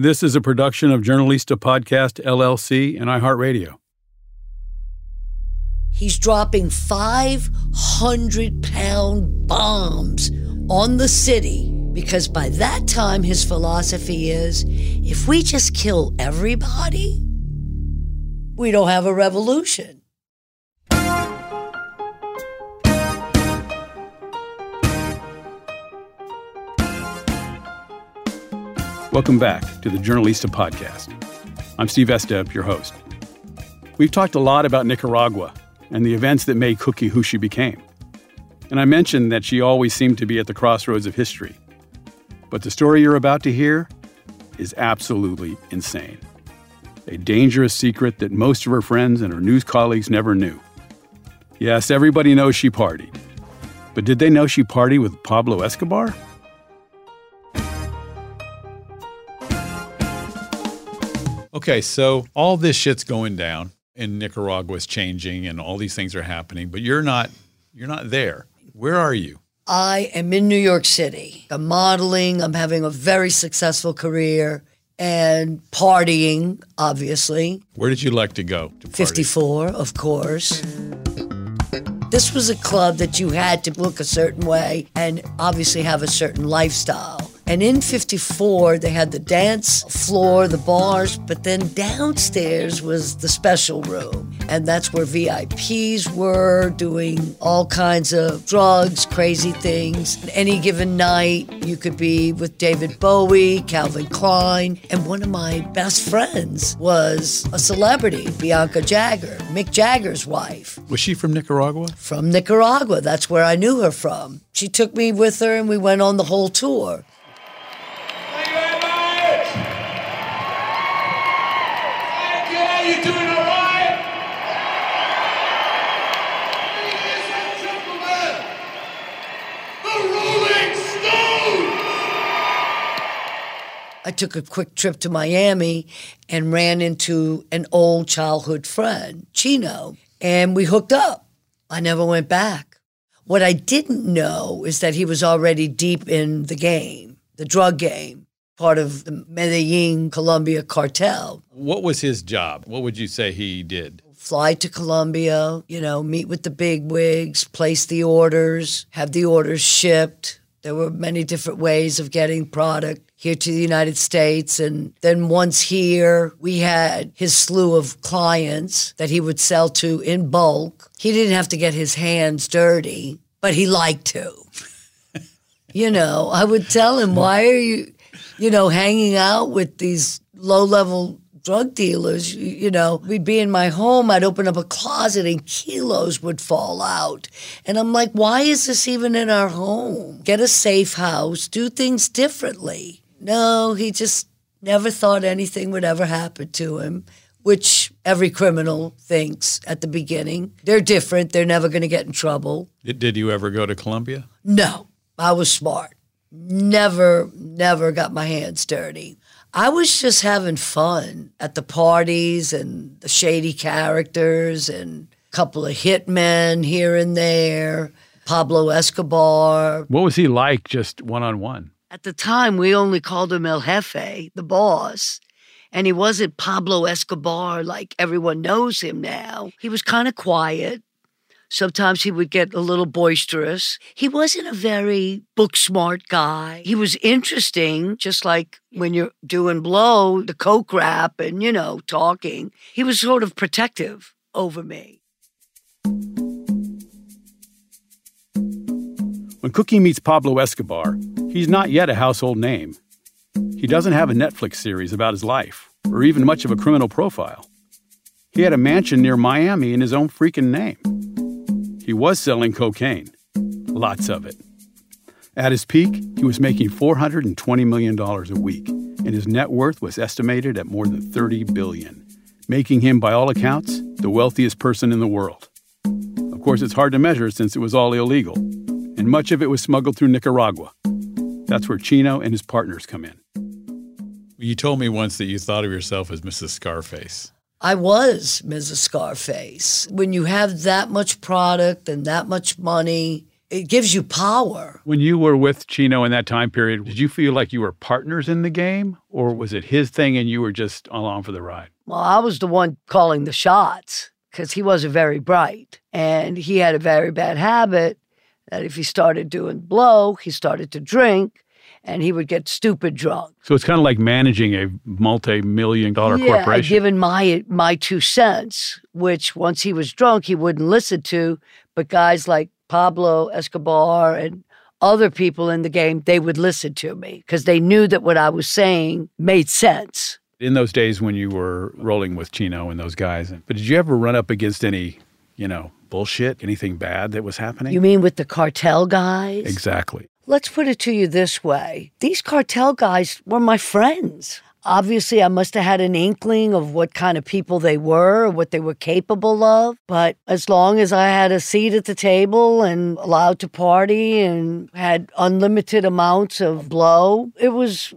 This is a production of Journalista Podcast LLC and iHeartRadio. He's dropping 500 pound bombs on the city because by that time his philosophy is if we just kill everybody, we don't have a revolution. Welcome back to the Journalista Podcast. I'm Steve Estep, your host. We've talked a lot about Nicaragua and the events that made Cookie who she became. And I mentioned that she always seemed to be at the crossroads of history. But the story you're about to hear is absolutely insane. A dangerous secret that most of her friends and her news colleagues never knew. Yes, everybody knows she partied. But did they know she partied with Pablo Escobar? Okay, so all this shit's going down and Nicaragua's changing and all these things are happening, but you're not you're not there. Where are you? I am in New York City. I'm modeling, I'm having a very successful career and partying, obviously. Where did you like to go? To party? 54, of course. This was a club that you had to look a certain way and obviously have a certain lifestyle. And in 54, they had the dance floor, the bars, but then downstairs was the special room. And that's where VIPs were doing all kinds of drugs, crazy things. Any given night, you could be with David Bowie, Calvin Klein, and one of my best friends was a celebrity, Bianca Jagger, Mick Jagger's wife. Was she from Nicaragua? From Nicaragua. That's where I knew her from. She took me with her and we went on the whole tour. I took a quick trip to Miami and ran into an old childhood friend, Chino, and we hooked up. I never went back. What I didn't know is that he was already deep in the game, the drug game, part of the Medellin Colombia cartel. What was his job? What would you say he did? Fly to Colombia, you know, meet with the big wigs, place the orders, have the orders shipped. There were many different ways of getting product here to the United States. And then once here, we had his slew of clients that he would sell to in bulk. He didn't have to get his hands dirty, but he liked to. you know, I would tell him, why are you, you know, hanging out with these low level drug dealers? You, you know, we'd be in my home, I'd open up a closet and kilos would fall out. And I'm like, why is this even in our home? Get a safe house, do things differently. No, he just never thought anything would ever happen to him, which every criminal thinks at the beginning. They're different. They're never going to get in trouble. Did, did you ever go to Colombia? No, I was smart. Never, never got my hands dirty. I was just having fun at the parties and the shady characters and a couple of hitmen here and there, Pablo Escobar. What was he like just one on one? At the time, we only called him El Jefe, the boss. And he wasn't Pablo Escobar like everyone knows him now. He was kind of quiet. Sometimes he would get a little boisterous. He wasn't a very book smart guy. He was interesting, just like when you're doing blow, the coke rap, and, you know, talking. He was sort of protective over me. When Cookie meets Pablo Escobar, he's not yet a household name. He doesn't have a Netflix series about his life, or even much of a criminal profile. He had a mansion near Miami in his own freaking name. He was selling cocaine, lots of it. At his peak, he was making $420 million a week, and his net worth was estimated at more than 30 billion, making him, by all accounts, the wealthiest person in the world. Of course, it's hard to measure since it was all illegal, and much of it was smuggled through Nicaragua. That's where Chino and his partners come in. You told me once that you thought of yourself as Mrs. Scarface. I was Mrs. Scarface. When you have that much product and that much money, it gives you power. When you were with Chino in that time period, did you feel like you were partners in the game, or was it his thing and you were just along for the ride? Well, I was the one calling the shots because he wasn't very bright. And he had a very bad habit that if he started doing blow, he started to drink and he would get stupid drunk. So it's kind of like managing a multi-million dollar corporation. yeah, corporation. given my my two cents, which once he was drunk, he wouldn't listen to. But guys like Pablo Escobar and other people in the game, they would listen to me because they knew that what I was saying made sense. in those days when you were rolling with Chino and those guys. But did you ever run up against any, you know, bullshit, anything bad that was happening? You mean with the cartel guys? exactly. Let's put it to you this way these cartel guys were my friends. Obviously, I must have had an inkling of what kind of people they were, or what they were capable of. But as long as I had a seat at the table and allowed to party and had unlimited amounts of blow, it was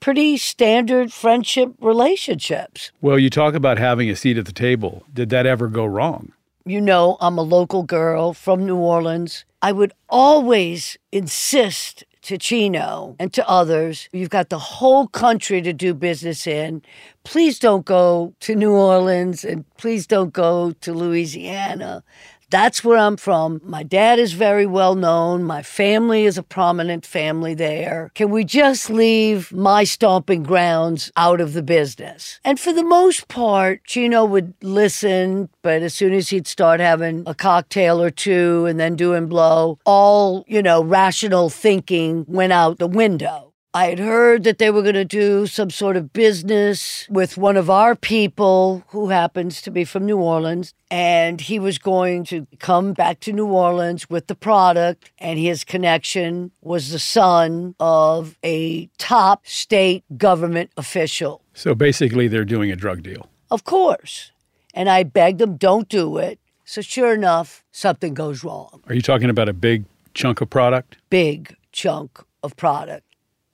pretty standard friendship relationships. Well, you talk about having a seat at the table. Did that ever go wrong? You know, I'm a local girl from New Orleans. I would always insist to Chino and to others, you've got the whole country to do business in. Please don't go to New Orleans and please don't go to Louisiana. That's where I'm from. My dad is very well known. My family is a prominent family there. Can we just leave my stomping grounds out of the business? And for the most part, Chino would listen, but as soon as he'd start having a cocktail or two and then doing blow, all, you know, rational thinking went out the window. I had heard that they were going to do some sort of business with one of our people who happens to be from New Orleans. And he was going to come back to New Orleans with the product. And his connection was the son of a top state government official. So basically, they're doing a drug deal. Of course. And I begged them, don't do it. So sure enough, something goes wrong. Are you talking about a big chunk of product? big chunk of product.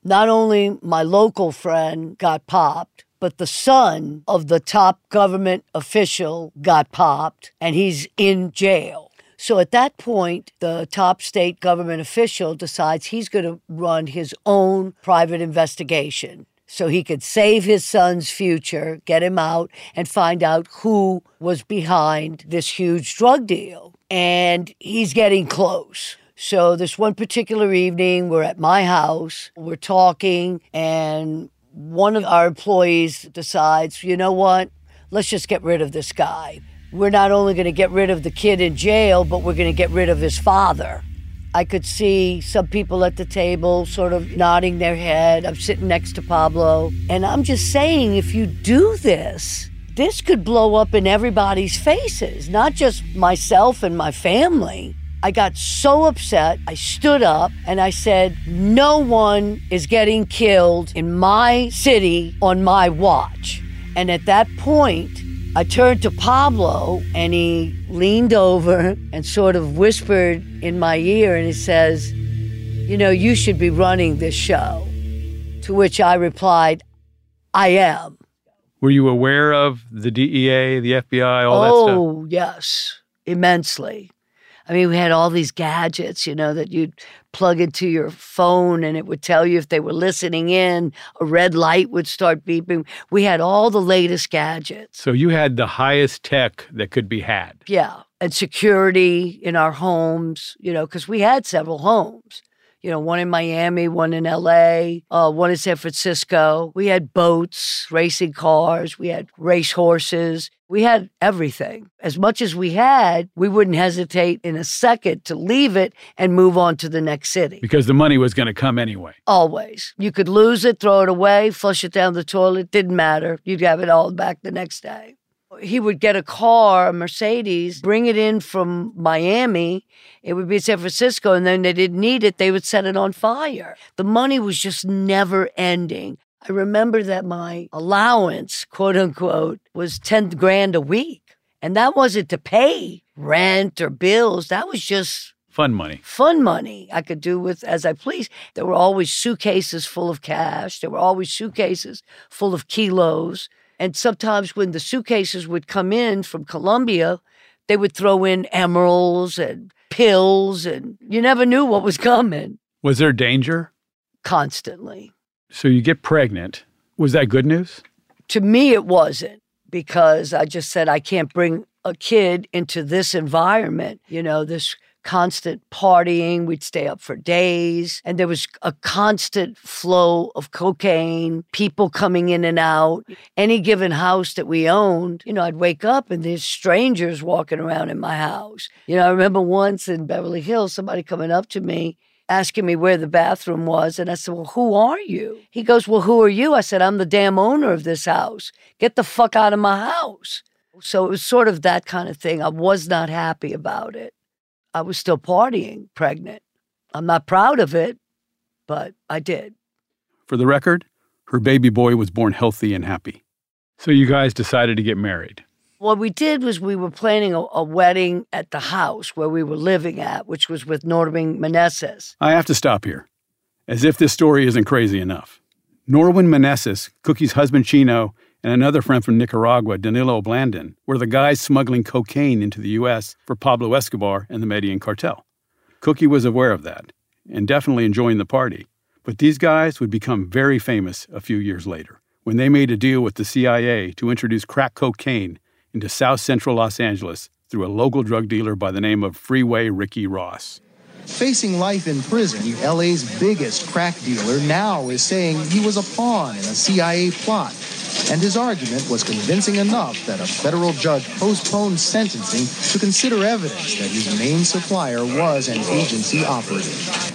Not only my local friend got popped, but the son of the top government official got popped and he's in jail. So at that point, the top state government official decides he's going to run his own private investigation so he could save his son's future, get him out, and find out who was behind this huge drug deal. And he's getting close. So, this one particular evening, we're at my house, we're talking, and one of our employees decides, you know what? Let's just get rid of this guy. We're not only going to get rid of the kid in jail, but we're going to get rid of his father. I could see some people at the table sort of nodding their head. I'm sitting next to Pablo. And I'm just saying, if you do this, this could blow up in everybody's faces, not just myself and my family. I got so upset. I stood up and I said, No one is getting killed in my city on my watch. And at that point, I turned to Pablo and he leaned over and sort of whispered in my ear and he says, You know, you should be running this show. To which I replied, I am. Were you aware of the DEA, the FBI, all that oh, stuff? oh, yes, immensely. I mean, we had all these gadgets, you know, that you'd plug into your phone and it would tell you if they were listening in. A red light would start beeping. We had all the latest gadgets. So you had the highest tech that could be had. Yeah. And security in our homes, you know, because we had several homes. You know, one in Miami, one in LA, uh, one in San Francisco. We had boats, racing cars, we had race horses. We had everything. As much as we had, we wouldn't hesitate in a second to leave it and move on to the next city. Because the money was going to come anyway. Always. You could lose it, throw it away, flush it down the toilet, didn't matter. You'd have it all back the next day. He would get a car, a Mercedes, bring it in from Miami. It would be in San Francisco, and then they didn't need it. They would set it on fire. The money was just never ending. I remember that my allowance, quote unquote, was 10 grand a week. And that wasn't to pay rent or bills. That was just Fun money. fun money I could do with as I please. There were always suitcases full of cash. There were always suitcases full of kilos. And sometimes when the suitcases would come in from Colombia, they would throw in emeralds and pills, and you never knew what was coming Was there danger? constantly. So you get pregnant. Was that good news? To me, it wasn't because I just said I can't bring a kid into this environment, you know, this constant partying. We'd stay up for days, and there was a constant flow of cocaine, people coming in and out. Any given house that we owned, you know, I'd wake up and there's strangers walking around in my house. You know, I remember once in Beverly Hills, somebody coming up to me asking me where the bathroom was. And I said, Well, who are you? He goes, Well, who are you? I said, I'm the damn owner of this house. Get the fuck out of my house. So it was sort of that kind of thing. I was not happy about it. I was still partying pregnant. I'm not proud of it, but I did. For the record, her baby boy was born healthy and happy. So you guys decided to get married. What we did was we were planning a, a wedding at the house where we were living at, which was with Norwin Meneses. I have to stop here, as if this story isn't crazy enough. Norwin Meneses, Cookie's husband Chino, and another friend from Nicaragua, Danilo Blandon, were the guys smuggling cocaine into the U.S. for Pablo Escobar and the Medellin cartel. Cookie was aware of that and definitely enjoying the party. But these guys would become very famous a few years later when they made a deal with the CIA to introduce crack cocaine into South Central Los Angeles through a local drug dealer by the name of Freeway Ricky Ross. Facing life in prison, LA's biggest crack dealer now is saying he was a pawn in a CIA plot. And his argument was convincing enough that a federal judge postponed sentencing to consider evidence that his main supplier was an agency operative.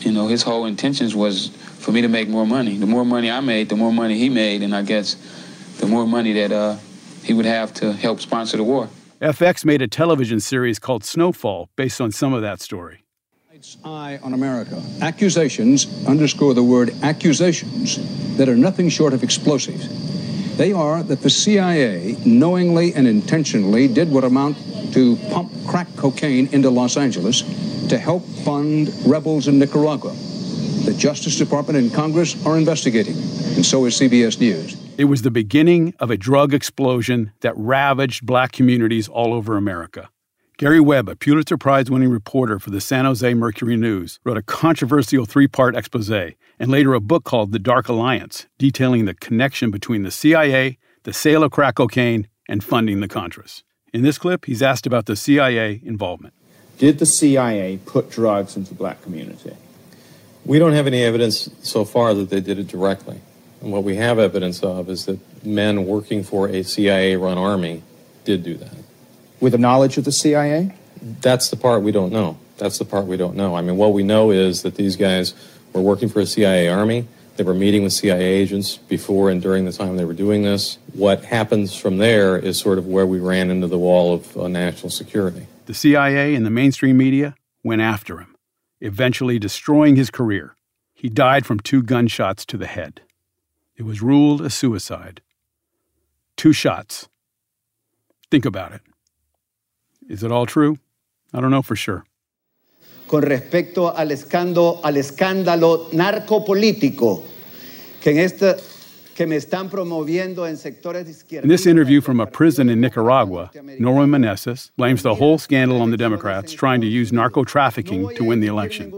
You know, his whole intentions was for me to make more money. The more money I made, the more money he made, and I guess the more money that uh, he would have to help sponsor the war. FX made a television series called Snowfall based on some of that story. Its eye on America. Accusations underscore the word accusations that are nothing short of explosive. They are that the CIA knowingly and intentionally did what amount to pump crack cocaine into Los Angeles to help fund rebels in Nicaragua. The Justice Department and Congress are investigating, and so is CBS News. It was the beginning of a drug explosion that ravaged black communities all over America. Gary Webb, a Pulitzer Prize winning reporter for the San Jose Mercury News, wrote a controversial three part expose and later a book called The Dark Alliance, detailing the connection between the CIA, the sale of crack cocaine, and funding the Contras. In this clip, he's asked about the CIA involvement. Did the CIA put drugs into the black community? We don't have any evidence so far that they did it directly. And what we have evidence of is that men working for a CIA run army did do that. With the knowledge of the CIA? That's the part we don't know. That's the part we don't know. I mean, what we know is that these guys were working for a CIA army. They were meeting with CIA agents before and during the time they were doing this. What happens from there is sort of where we ran into the wall of uh, national security. The CIA and the mainstream media went after him, eventually destroying his career. He died from two gunshots to the head. It was ruled a suicide. Two shots, Think about it. Is it all true? I don't know for sure. con respecto al escándalo, al escándalo narcopolítico que, en este, que me están promoviendo en sectores de izquierda. In this interview from a prison in Nicaragua, Norwin Meneses blames the whole scandal on the Democrats trying to use narco trafficking to win the election.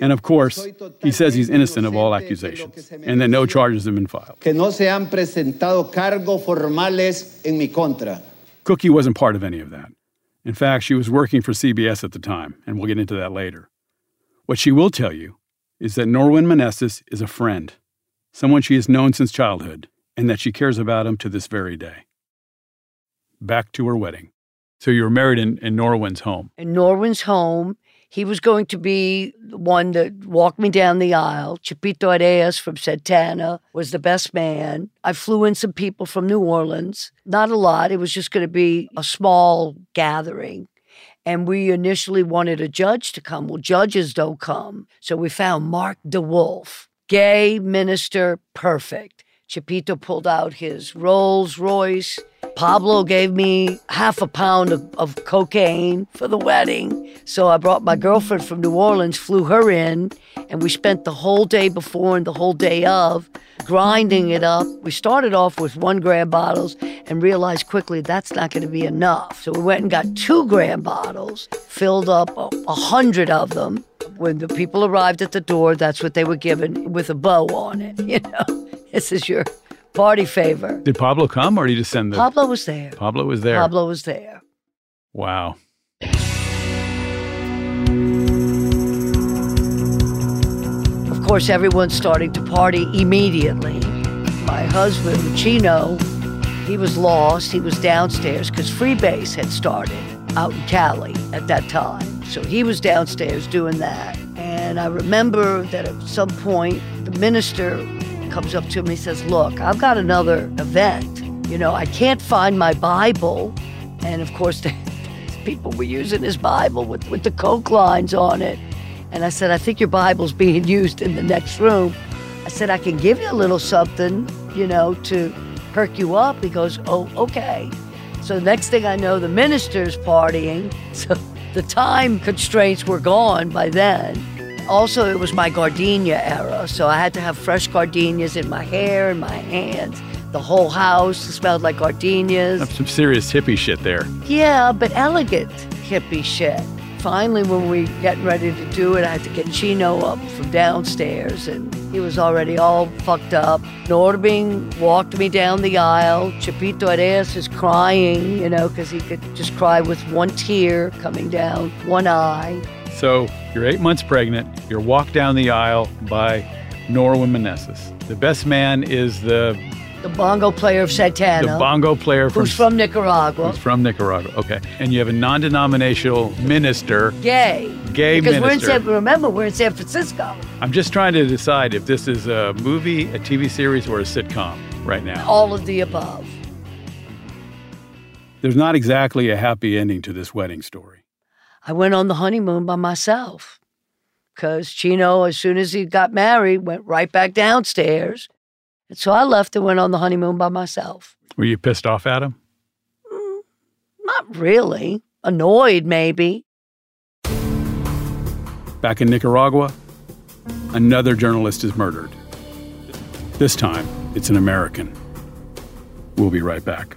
And of course, he says he's innocent of all accusations and that no charges have been filed. Que no se han presentado cargos formales en mi contra. Cookie wasn't part of any of that. In fact, she was working for CBS at the time, and we'll get into that later. What she will tell you is that Norwin Meneses is a friend, someone she has known since childhood, and that she cares about him to this very day. Back to her wedding. So you were married in, in Norwin's home. in Norwin's home. He was going to be the one that walked me down the aisle. Chepito Areas from Santana was the best man. I flew in some people from New Orleans. Not a lot. It was just going to be a small gathering. And we initially wanted a judge to come. Well, judges don't come. So we found Mark DeWolf, gay minister, perfect. Chepito pulled out his Rolls Royce. Pablo gave me half a pound of, of cocaine for the wedding. So I brought my girlfriend from New Orleans, flew her in, and we spent the whole day before and the whole day of grinding it up. We started off with one gram bottles and realized quickly that's not going to be enough. So we went and got two gram bottles, filled up a, a hundred of them. When the people arrived at the door, that's what they were given with a bow on it. You know, this is your party favor. Did Pablo come or did you just send the. Pablo was there. Pablo was there. Pablo was there. Wow. Of course, everyone's starting to party immediately. My husband, Chino, he was lost. He was downstairs because Freebase had started out in Cali at that time. So he was downstairs doing that. And I remember that at some point, the minister comes up to me and says, Look, I've got another event. You know, I can't find my Bible. And of course, the people were using his Bible with, with the Coke lines on it. And I said, I think your Bible's being used in the next room. I said, I can give you a little something, you know, to perk you up. He goes, Oh, okay. So next thing I know, the minister's partying. So the time constraints were gone by then. Also, it was my gardenia era. So I had to have fresh gardenias in my hair and my hands. The whole house smelled like gardenias. That's some serious hippie shit there. Yeah, but elegant hippie shit. Finally, when we getting ready to do it, I had to get Chino up from downstairs, and he was already all fucked up. Norwin walked me down the aisle. Chepito Areas is crying, you know, because he could just cry with one tear coming down one eye. So you're eight months pregnant. You're walked down the aisle by Norwin Meneses. The best man is the The bongo player of Santana, the bongo player from who's from Nicaragua, who's from Nicaragua. Okay, and you have a non-denominational minister. gay. Gay minister. because we're in. San, remember we're in San Francisco. I'm just trying to decide if this is a movie, a TV series, or a sitcom right now. All of the above. There's not exactly a happy ending to this wedding story. I went on the honeymoon by myself because Chino, as soon as he got married, went right back downstairs. And so I left and went on the honeymoon by myself. Were you pissed off at him? Mm, not really. Annoyed, maybe. Back in Nicaragua, another journalist is murdered. This time, it's an American. We'll be right back.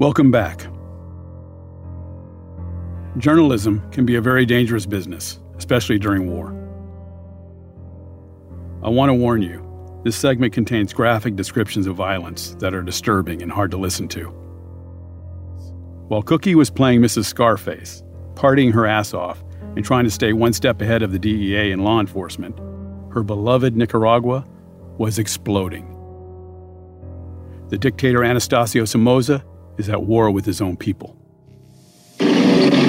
Welcome back. Journalism can be a very dangerous business, especially during war. I want to warn you this segment contains graphic descriptions of violence that are disturbing and hard to listen to. While Cookie was playing Mrs. Scarface, partying her ass off, and trying to stay one step ahead of the DEA and law enforcement, her beloved Nicaragua was exploding. The dictator Anastasio Somoza is at war with his own people.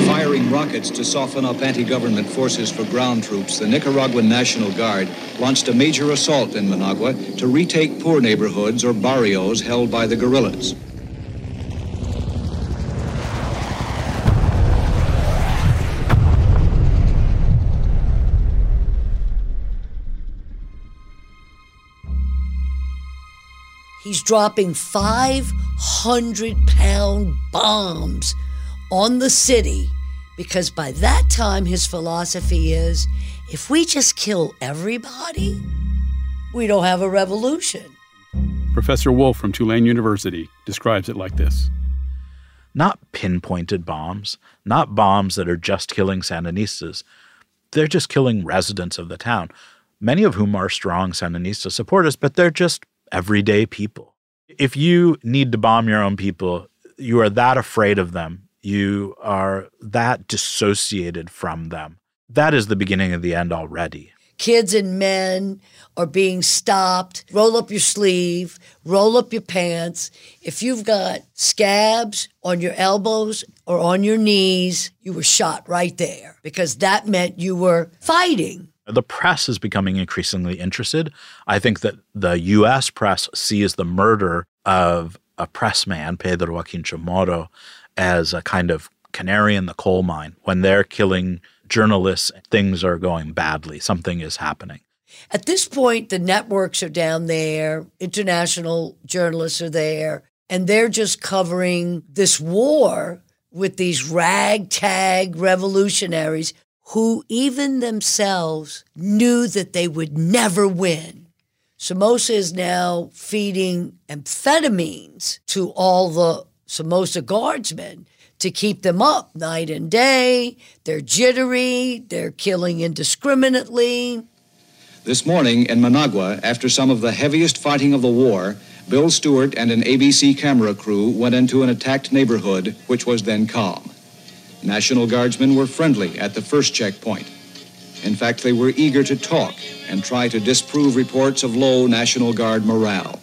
Firing rockets to soften up anti government forces for ground troops, the Nicaraguan National Guard launched a major assault in Managua to retake poor neighborhoods or barrios held by the guerrillas. He's dropping 500 pound bombs on the city because by that time his philosophy is if we just kill everybody, we don't have a revolution. Professor Wolf from Tulane University describes it like this Not pinpointed bombs, not bombs that are just killing Sandinistas. They're just killing residents of the town, many of whom are strong Sandinista supporters, but they're just everyday people. If you need to bomb your own people, you are that afraid of them, you are that dissociated from them. That is the beginning of the end already. Kids and men are being stopped. Roll up your sleeve, roll up your pants. If you've got scabs on your elbows or on your knees, you were shot right there because that meant you were fighting. The press is becoming increasingly interested. I think that the US press sees the murder of a pressman, Pedro Joaquin Chamorro, as a kind of canary in the coal mine. When they're killing journalists, things are going badly, something is happening. At this point, the networks are down there, international journalists are there, and they're just covering this war with these ragtag revolutionaries who, even themselves, knew that they would never win. Somoza is now feeding amphetamines to all the Somoza guardsmen to keep them up night and day. They're jittery, they're killing indiscriminately. This morning in Managua, after some of the heaviest fighting of the war, Bill Stewart and an ABC camera crew went into an attacked neighborhood, which was then calm. National Guardsmen were friendly at the first checkpoint. In fact, they were eager to talk and try to disprove reports of low National Guard morale.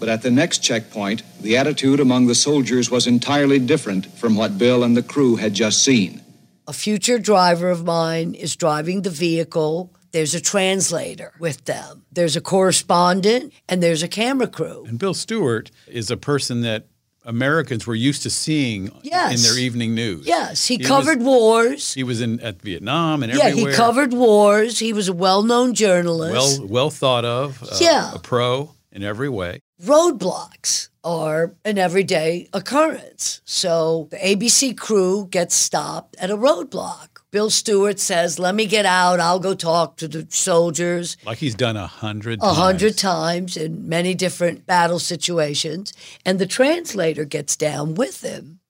But at the next checkpoint, the attitude among the soldiers was entirely different from what Bill and the crew had just seen. A future driver of mine is driving the vehicle. There's a translator with them. There's a correspondent and there's a camera crew. And Bill Stewart is a person that Americans were used to seeing Yes. in their evening news. Yes, he, was- covered wars. He was in at Vietnam and Yeah, everywhere. he covered wars. He was a well-known journalist. well well thought of. uh, Yeah. a pro in every way. roadblocks are an everyday occurrence. So the ABC crew gets stopped at a roadblock. Bill Stewart says, Let me get out. I'll go talk to the soldiers Like he's done a hundred. a hundred times in many different battle situations. And the translator gets down with him.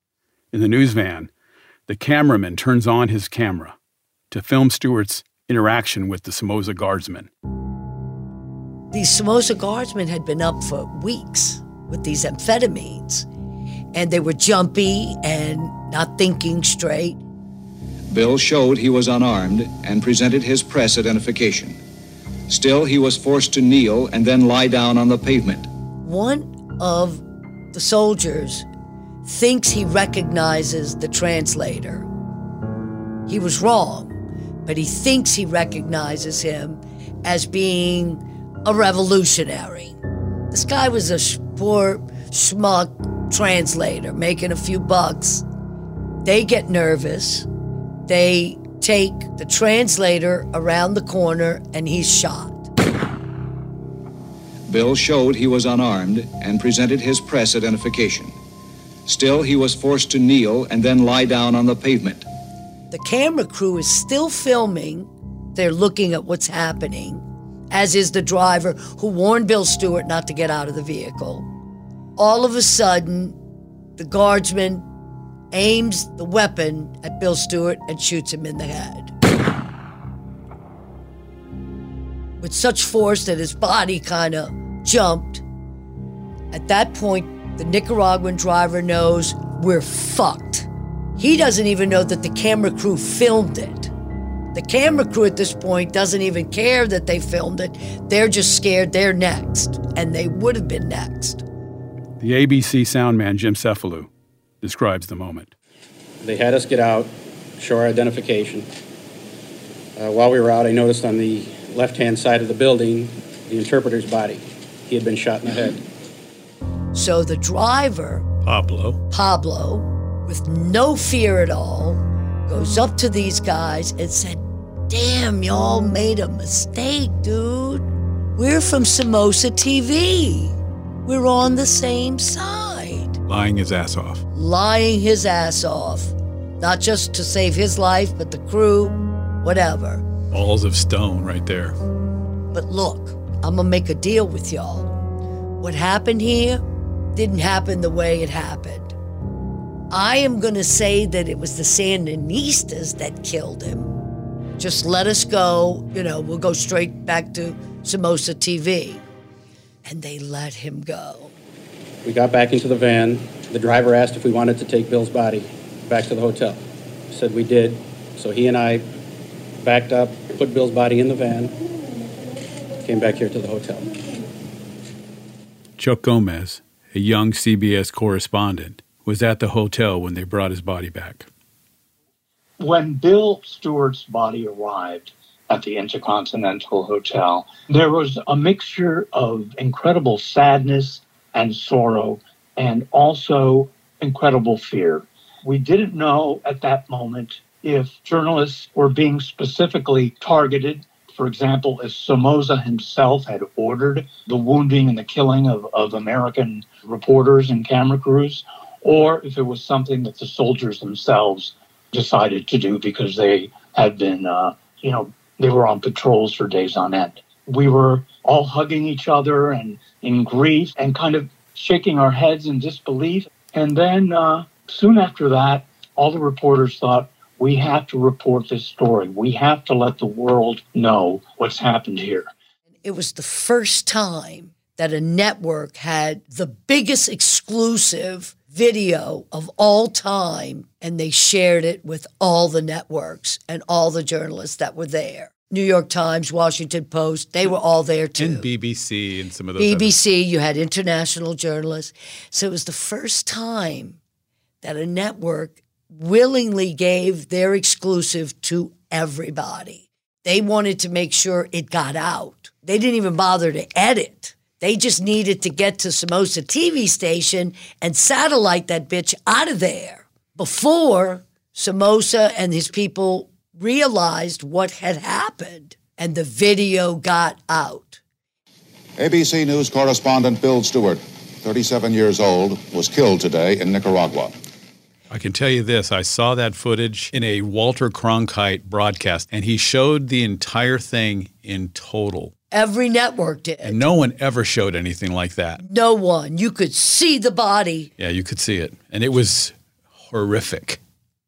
In the news van, the cameraman turns on his camera to film Stewart's interaction with the Somoza guardsmen. These Somoza guardsmen had been up for weeks with these amphetamines, and they were jumpy and not thinking straight. Bill showed he was unarmed and presented his press identification. Still, he was forced to kneel and then lie down on the pavement. One of the soldiers thinks he recognizes the translator. He was wrong, but he thinks he recognizes him as being a revolutionary. This guy was a poor schmuck translator making a few bucks. They get nervous. They take the translator around the corner and he's shot. Bill showed he was unarmed and presented his press identification. Still, he was forced to kneel and then lie down on the pavement. The camera crew is still filming. They're looking at what's happening, as is the driver who warned Bill Stewart not to get out of the vehicle. All of a sudden, the guardsman aims the weapon at Bill Stewart and shoots him in the head. With such force that his body kind of jumped. At that point, the Nicaraguan driver knows we're fucked. He doesn't even know that the camera crew filmed it. The camera crew at this point doesn't even care that they filmed it. They're just scared they're next, and they would have been next. The ABC sound man, Jim Cefalo, describes the moment. They had us get out, show our identification. Uh, while we were out, I noticed on the left-hand side of the building the interpreter's body. He had been shot in the head. So the driver, Pablo, Pablo, with no fear at all, goes up to these guys and said, Damn, y'all made a mistake, dude. We're from Somoza TV. We're on the same side. Lying his ass off. Lying his ass off. Not just to save his life, but the crew, whatever. Balls of stone right there. But look, I'm gonna make a deal with y'all. What happened here didn't happen the way it happened. I am gonna say that it was the Sandinistas that killed him. Just let us go, you know, we'll go straight back to Somoza TV. And they let him go. We got back into the van. The driver asked if we wanted to take Bill's body back to the hotel. Said we did. So he and I backed up, put Bill's body in the van, came back here to the hotel. Chuck Gomez, a young CBS correspondent, was at the hotel when they brought his body back. When Bill Stewart's body arrived at the Intercontinental Hotel, there was a mixture of incredible sadness and sorrow and also incredible fear. We didn't know at that moment if journalists were being specifically targeted. For example, if Somoza himself had ordered the wounding and the killing of, of American reporters and camera crews, or if it was something that the soldiers themselves decided to do because they had been, uh, you know, they were on patrols for days on end. We were all hugging each other and in grief and kind of shaking our heads in disbelief. And then uh, soon after that, all the reporters thought, we have to report this story. We have to let the world know what's happened here. It was the first time that a network had the biggest exclusive video of all time, and they shared it with all the networks and all the journalists that were there. New York Times, Washington Post, they were all there too. And BBC and some of those. BBC, you had international journalists. So it was the first time that a network willingly gave their exclusive to everybody. They wanted to make sure it got out. They didn't even bother to edit. They just needed to get to Somoza TV station and satellite that bitch out of there before Somoza and his people realized what had happened and the video got out. ABC News correspondent Bill Stewart, 37 years old, was killed today in Nicaragua. I can tell you this I saw that footage in a Walter Cronkite broadcast, and he showed the entire thing in total. Every network did. And no one ever showed anything like that. No one. You could see the body. Yeah, you could see it. And it was horrific.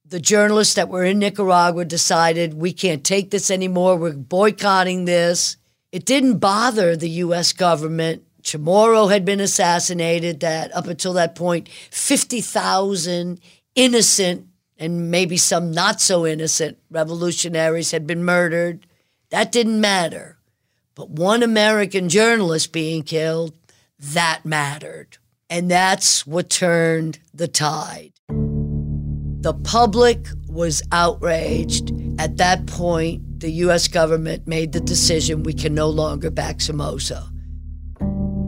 The journalists that were in Nicaragua decided we can't take this anymore. We're boycotting this. It didn't bother the U.S. government. Chamorro had been assassinated. That up until that point, 50,000 innocent and maybe some not so innocent revolutionaries had been murdered. That didn't matter. But one American journalist being killed, that mattered. And that's what turned the tide. The public was outraged. At that point, the U.S. government made the decision we can no longer back Somoza.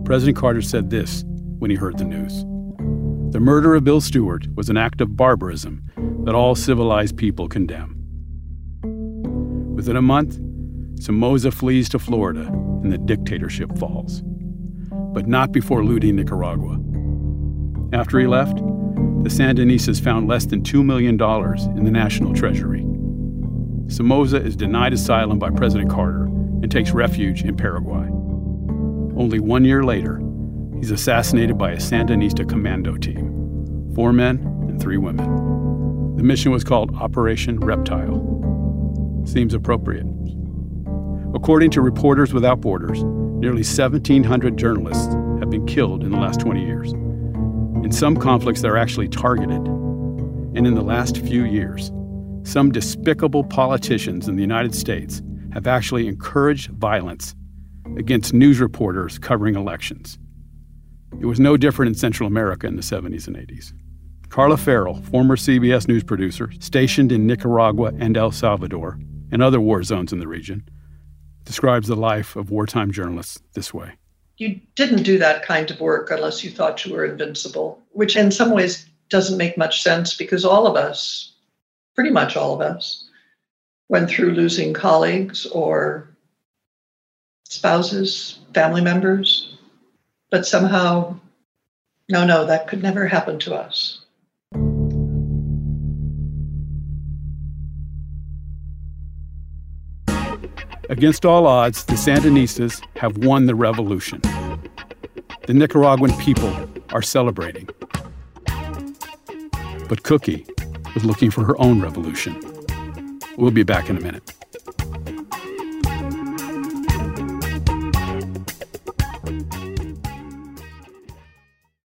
President Carter said this when he heard the news The murder of Bill Stewart was an act of barbarism that all civilized people condemn. Within a month, Somoza flees to Florida and the dictatorship falls. But not before looting Nicaragua. After he left, the Sandinistas found less than $2 million in the national treasury. Somoza is denied asylum by President Carter and takes refuge in Paraguay. Only one year later, he's assassinated by a Sandinista commando team four men and three women. The mission was called Operation Reptile. Seems appropriate. According to Reporters Without Borders, nearly 1,700 journalists have been killed in the last 20 years. In some conflicts, they're actually targeted. And in the last few years, some despicable politicians in the United States have actually encouraged violence against news reporters covering elections. It was no different in Central America in the 70s and 80s. Carla Farrell, former CBS news producer, stationed in Nicaragua and El Salvador and other war zones in the region, describes the life of wartime journalists this way you didn't do that kind of work unless you thought you were invincible, which in some ways doesn't make much sense because all of us, pretty much all of us, went through losing colleagues or spouses, family members. But somehow, no, no, that could never happen to us. Against all odds, the Sandinistas have won the revolution. The Nicaraguan people are celebrating. But Cookie is looking for her own revolution. We'll be back in a minute.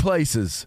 places.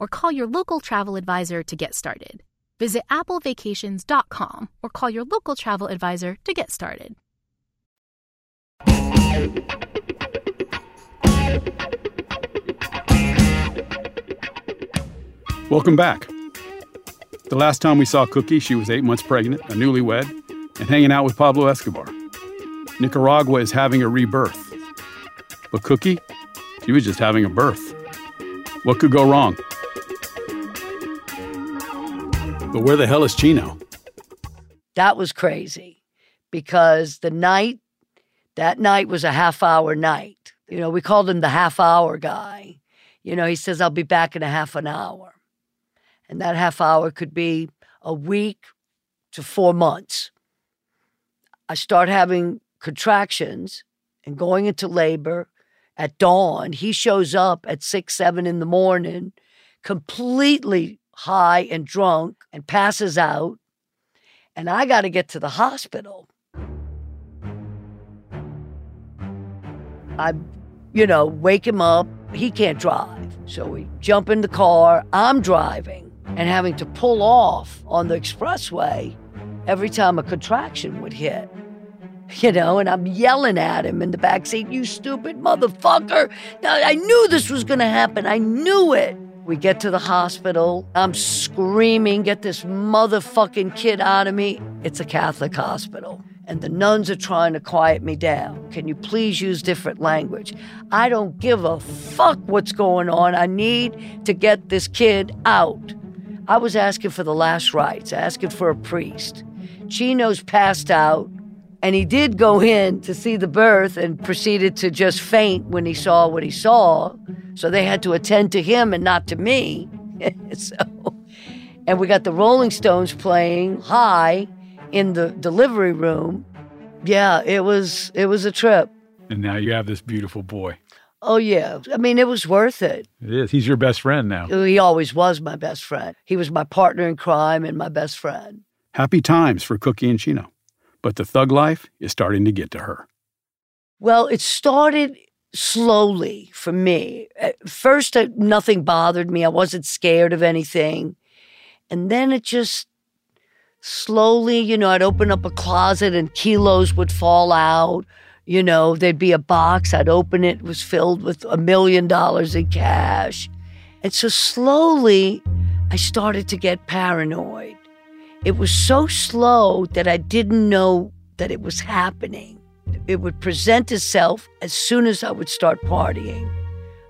or call your local travel advisor to get started. Visit applevacations.com or call your local travel advisor to get started. Welcome back. The last time we saw Cookie, she was eight months pregnant, a newlywed, and hanging out with Pablo Escobar. Nicaragua is having a rebirth. But Cookie, she was just having a birth. What could go wrong? But where the hell is Chino? That was crazy because the night, that night was a half hour night. You know, we called him the half hour guy. You know, he says, I'll be back in a half an hour. And that half hour could be a week to four months. I start having contractions and going into labor at dawn. He shows up at six, seven in the morning, completely high and drunk, and passes out. And I got to get to the hospital. I, you know, wake him up. He can't drive. So we jump in the car. I'm driving and having to pull off on the expressway every time a contraction would hit you know, and I'm yelling at him in the back seat, you stupid motherfucker. I knew this was going to happen. I knew it. We get to the hospital. I'm screaming, get this motherfucking kid out of me. It's a Catholic hospital. And the nuns are trying to quiet me down. Can you please use different language? I don't give a fuck what's going on. I need to get this kid out. I was asking for the last rites, asking for a priest. Chino's passed out. And he did go in to see the birth and proceeded to just faint when he saw what he saw. So they had to attend to him and not to me. so, and we got the Rolling Stones playing high in the delivery room. Yeah, it was it was a trip. And now you have this beautiful boy. Oh yeah. I mean, it was worth it. It is. He's your best friend now. He always was my best friend. He was my partner in crime and my best friend. Happy times for Cookie and Chino but the thug life is starting to get to her. Well, it started slowly for me. At first, uh, nothing bothered me. I wasn't scared of anything. And then it just slowly, you know, I'd open up a closet and kilos would fall out. You know, there'd be a box, I'd open it, it was filled with a million dollars in cash. And so slowly, I started to get paranoid. It was so slow that I didn't know that it was happening. It would present itself as soon as I would start partying.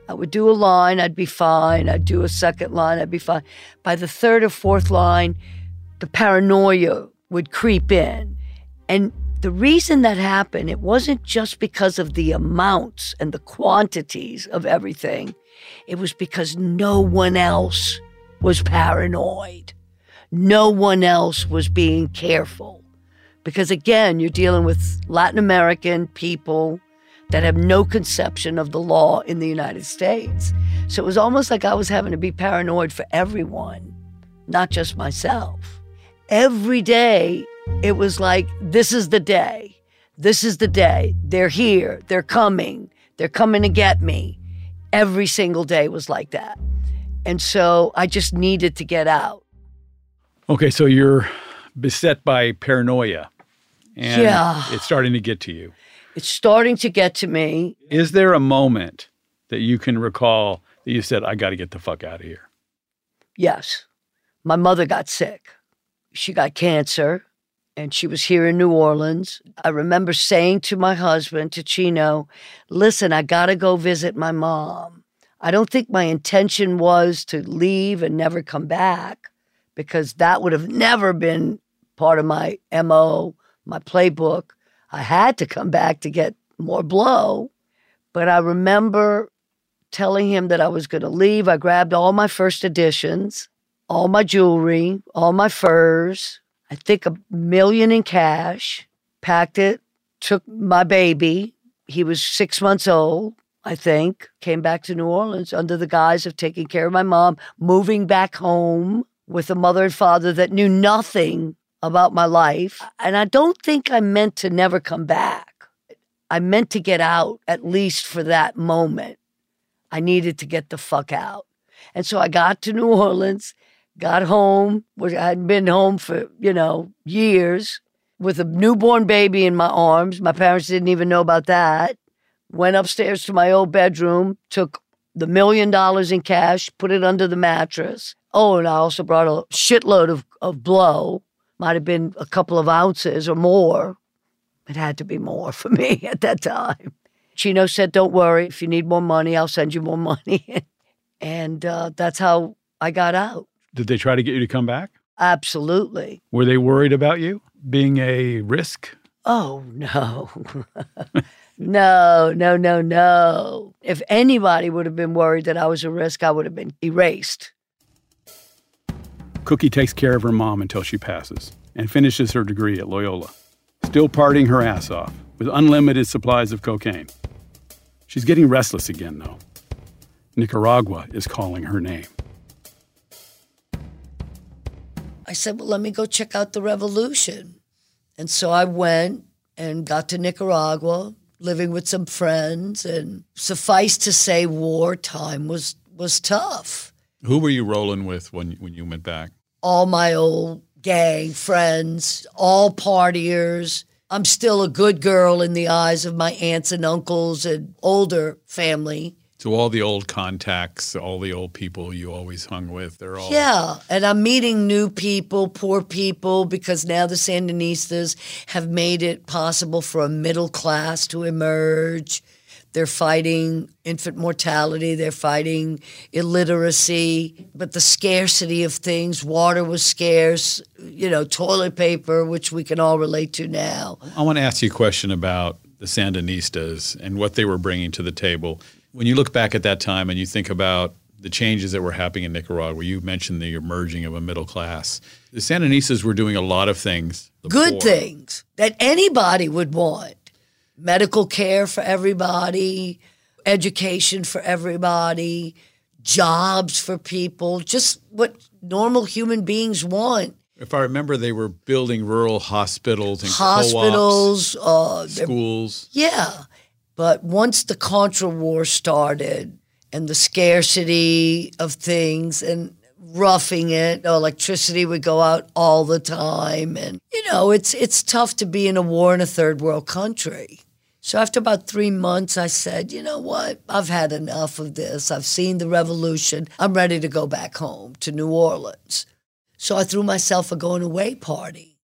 I would do a line, I'd be fine. I'd do a second line, I'd be fine. By the third or fourth line, the paranoia would creep in. And the reason that happened, it wasn't just because of the amounts and the quantities of everything, it was because no one else was paranoid no one else was being careful. Because again, you're dealing with Latin American people that have no conception of the law in the United States. So it was almost like I was having to be paranoid for everyone, not just myself. Every day, it was like, this is the day. This is the day. They're here. They're coming. They're coming to get me. Every single day was like that. And so I just needed to get out. Okay, so you're beset by paranoia. And yeah. it's starting to get to you. It's starting to get to me. Is there a moment that you can recall that you said, I got to get the fuck out of here? Yes. My mother got sick. She got cancer and she was here in New Orleans. I remember saying to my husband, to Chino, listen, I got to go visit my mom. I don't think my intention was to leave and never come back because that would have never been part of my MO, my playbook. I had to come back to get more blow. But I remember telling him that I was going to leave. I grabbed all my first editions, all my jewelry, all my furs, I think a million in cash. packed it, took my baby. He was six months old, I think. Came back to New Orleans under the guise of taking care of my mom, moving back home with a mother and father that knew nothing about my life. And I don't think I meant to never come back. I meant to get out at least for that moment. I needed to get the fuck out. And so I got to New Orleans, got home, which I hadn't been home for, you know, years, with a newborn baby in my arms. My parents didn't even know about that. Went upstairs to my old bedroom, took the million dollars in cash, put it under the mattress. Oh, and I also brought a shitload of, of blow. Might have been a couple of ounces or more. It had to be more for me at that time. Chino said, Don't worry. If you need more money, I'll send you more money. and uh, that's how I got out. Did they try to get you to come back? Absolutely. Were they worried about you being a risk? Oh, no. no, no, no, no. If anybody would have been worried that I was a risk, I would have been erased. Cookie takes care of her mom until she passes and finishes her degree at Loyola, still partying her ass off with unlimited supplies of cocaine. She's getting restless again, though. Nicaragua is calling her name. I said, Well, let me go check out the revolution. And so I went and got to Nicaragua, living with some friends. And suffice to say, wartime was, was tough. Who were you rolling with when, when you went back? All my old gang friends, all partiers. I'm still a good girl in the eyes of my aunts and uncles and older family. So all the old contacts, all the old people you always hung with, they're all Yeah, and I'm meeting new people, poor people, because now the Sandinistas have made it possible for a middle class to emerge. They're fighting infant mortality, they're fighting illiteracy, but the scarcity of things, water was scarce, you know, toilet paper, which we can all relate to now. I want to ask you a question about the Sandinistas and what they were bringing to the table. When you look back at that time and you think about the changes that were happening in Nicaragua, you mentioned the emerging of a middle class. The Sandinistas were doing a lot of things. Good things that anybody would want medical care for everybody, education for everybody, jobs for people, just what normal human beings want. If I remember, they were building rural hospitals and Hospitals, co-ops, uh, schools. Yeah. But once the Contra War started and the scarcity of things and roughing it, electricity would go out all the time. And, you know, it's, it's tough to be in a war in a third world country. So after about three months, I said, you know what? I've had enough of this. I've seen the revolution. I'm ready to go back home to New Orleans. So I threw myself a going away party.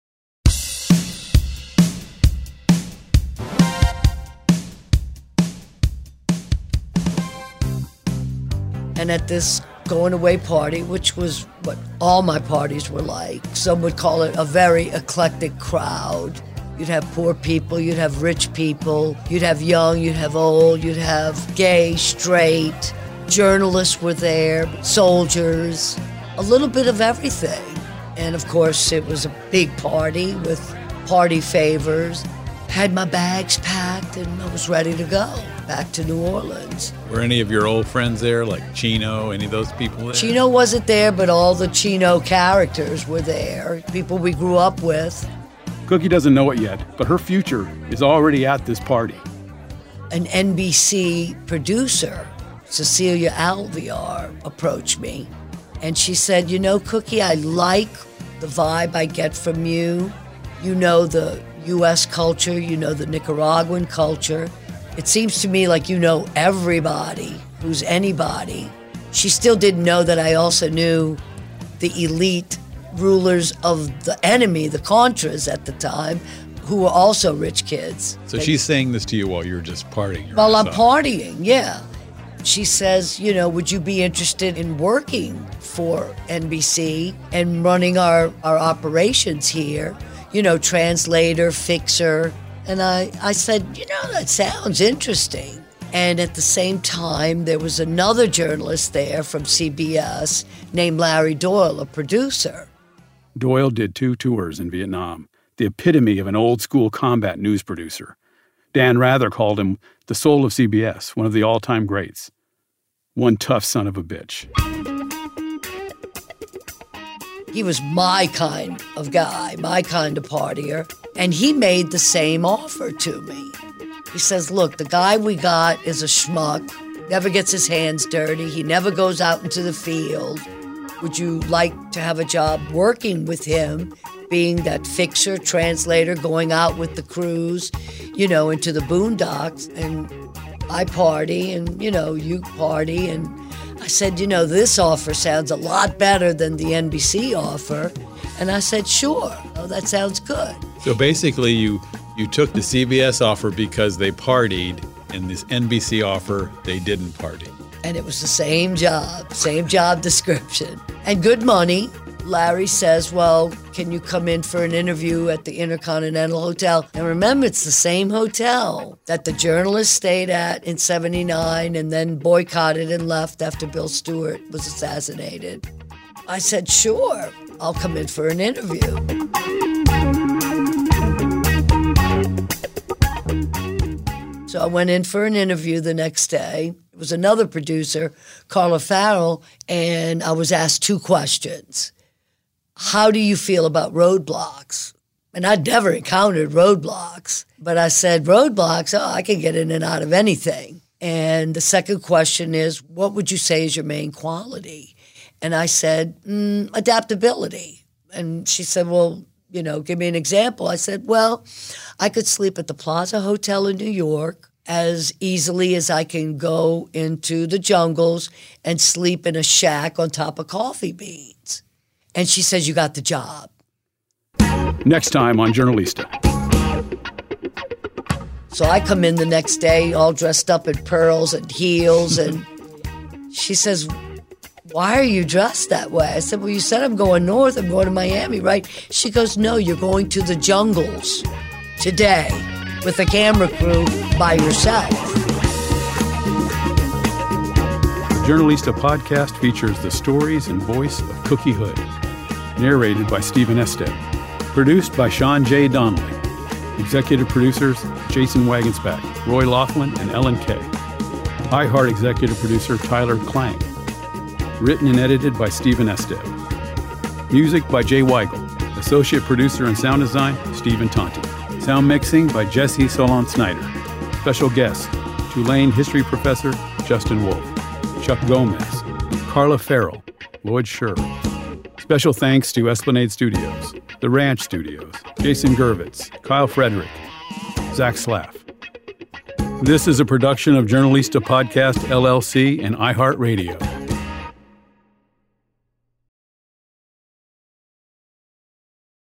And at this going away party, which was what all my parties were like, some would call it a very eclectic crowd. You'd have poor people, you'd have rich people, you'd have young, you'd have old, you'd have gay, straight. Journalists were there, soldiers, a little bit of everything. And of course, it was a big party with party favors. Had my bags packed and I was ready to go back to New Orleans. Were any of your old friends there, like Chino, any of those people there? Chino wasn't there, but all the Chino characters were there, people we grew up with. Cookie doesn't know it yet, but her future is already at this party. An NBC producer, Cecilia Alvear, approached me and she said, You know, Cookie, I like the vibe I get from you. You know the US culture, you know the Nicaraguan culture. It seems to me like you know everybody who's anybody. She still didn't know that I also knew the elite rulers of the enemy, the Contras at the time, who were also rich kids. So she's saying this to you while you're just partying. While I'm partying, yeah. She says, you know, would you be interested in working for NBC and running our, our operations here? You know, translator, fixer. And I, I said, you know, that sounds interesting. And at the same time, there was another journalist there from CBS named Larry Doyle, a producer. Doyle did two tours in Vietnam, the epitome of an old school combat news producer. Dan Rather called him the soul of CBS, one of the all time greats. One tough son of a bitch. He was my kind of guy, my kind of partier, and he made the same offer to me. He says, Look, the guy we got is a schmuck, never gets his hands dirty, he never goes out into the field. Would you like to have a job working with him, being that fixer, translator, going out with the crews, you know, into the boondocks? And I party, and, you know, you party, and I said, you know, this offer sounds a lot better than the NBC offer. And I said, sure. Oh, that sounds good. So basically, you you took the CBS offer because they partied, and this NBC offer they didn't party. And it was the same job, same job description, and good money. Larry says, Well, can you come in for an interview at the Intercontinental Hotel? And remember, it's the same hotel that the journalist stayed at in 79 and then boycotted and left after Bill Stewart was assassinated. I said, Sure, I'll come in for an interview. So I went in for an interview the next day. It was another producer, Carla Farrell, and I was asked two questions. How do you feel about roadblocks? And I'd never encountered roadblocks, but I said, roadblocks, oh, I can get in and out of anything. And the second question is, what would you say is your main quality? And I said, mm, adaptability. And she said, well, you know, give me an example. I said, well, I could sleep at the Plaza Hotel in New York as easily as I can go into the jungles and sleep in a shack on top of coffee beans. And she says, You got the job. Next time on Journalista. So I come in the next day all dressed up in pearls and heels. And she says, Why are you dressed that way? I said, Well, you said I'm going north. I'm going to Miami, right? She goes, No, you're going to the jungles today with a camera crew by yourself. The Journalista podcast features the stories and voice of Cookie Hood. Narrated by Stephen Ested. Produced by Sean J. Donnelly. Executive producers Jason Wagensback, Roy Laughlin, and Ellen Kay. iHeart executive producer Tyler Klang. Written and edited by Stephen Ested. Music by Jay Weigel. Associate producer and sound design Stephen Tonti. Sound mixing by Jesse Solon Snyder. Special guest, Tulane history professor Justin Wolf. Chuck Gomez. Carla Farrell. Lloyd Scher. Special thanks to Esplanade Studios, The Ranch Studios, Jason Gervitz, Kyle Frederick, Zach Slaff. This is a production of Journalista Podcast LLC and iHeartRadio.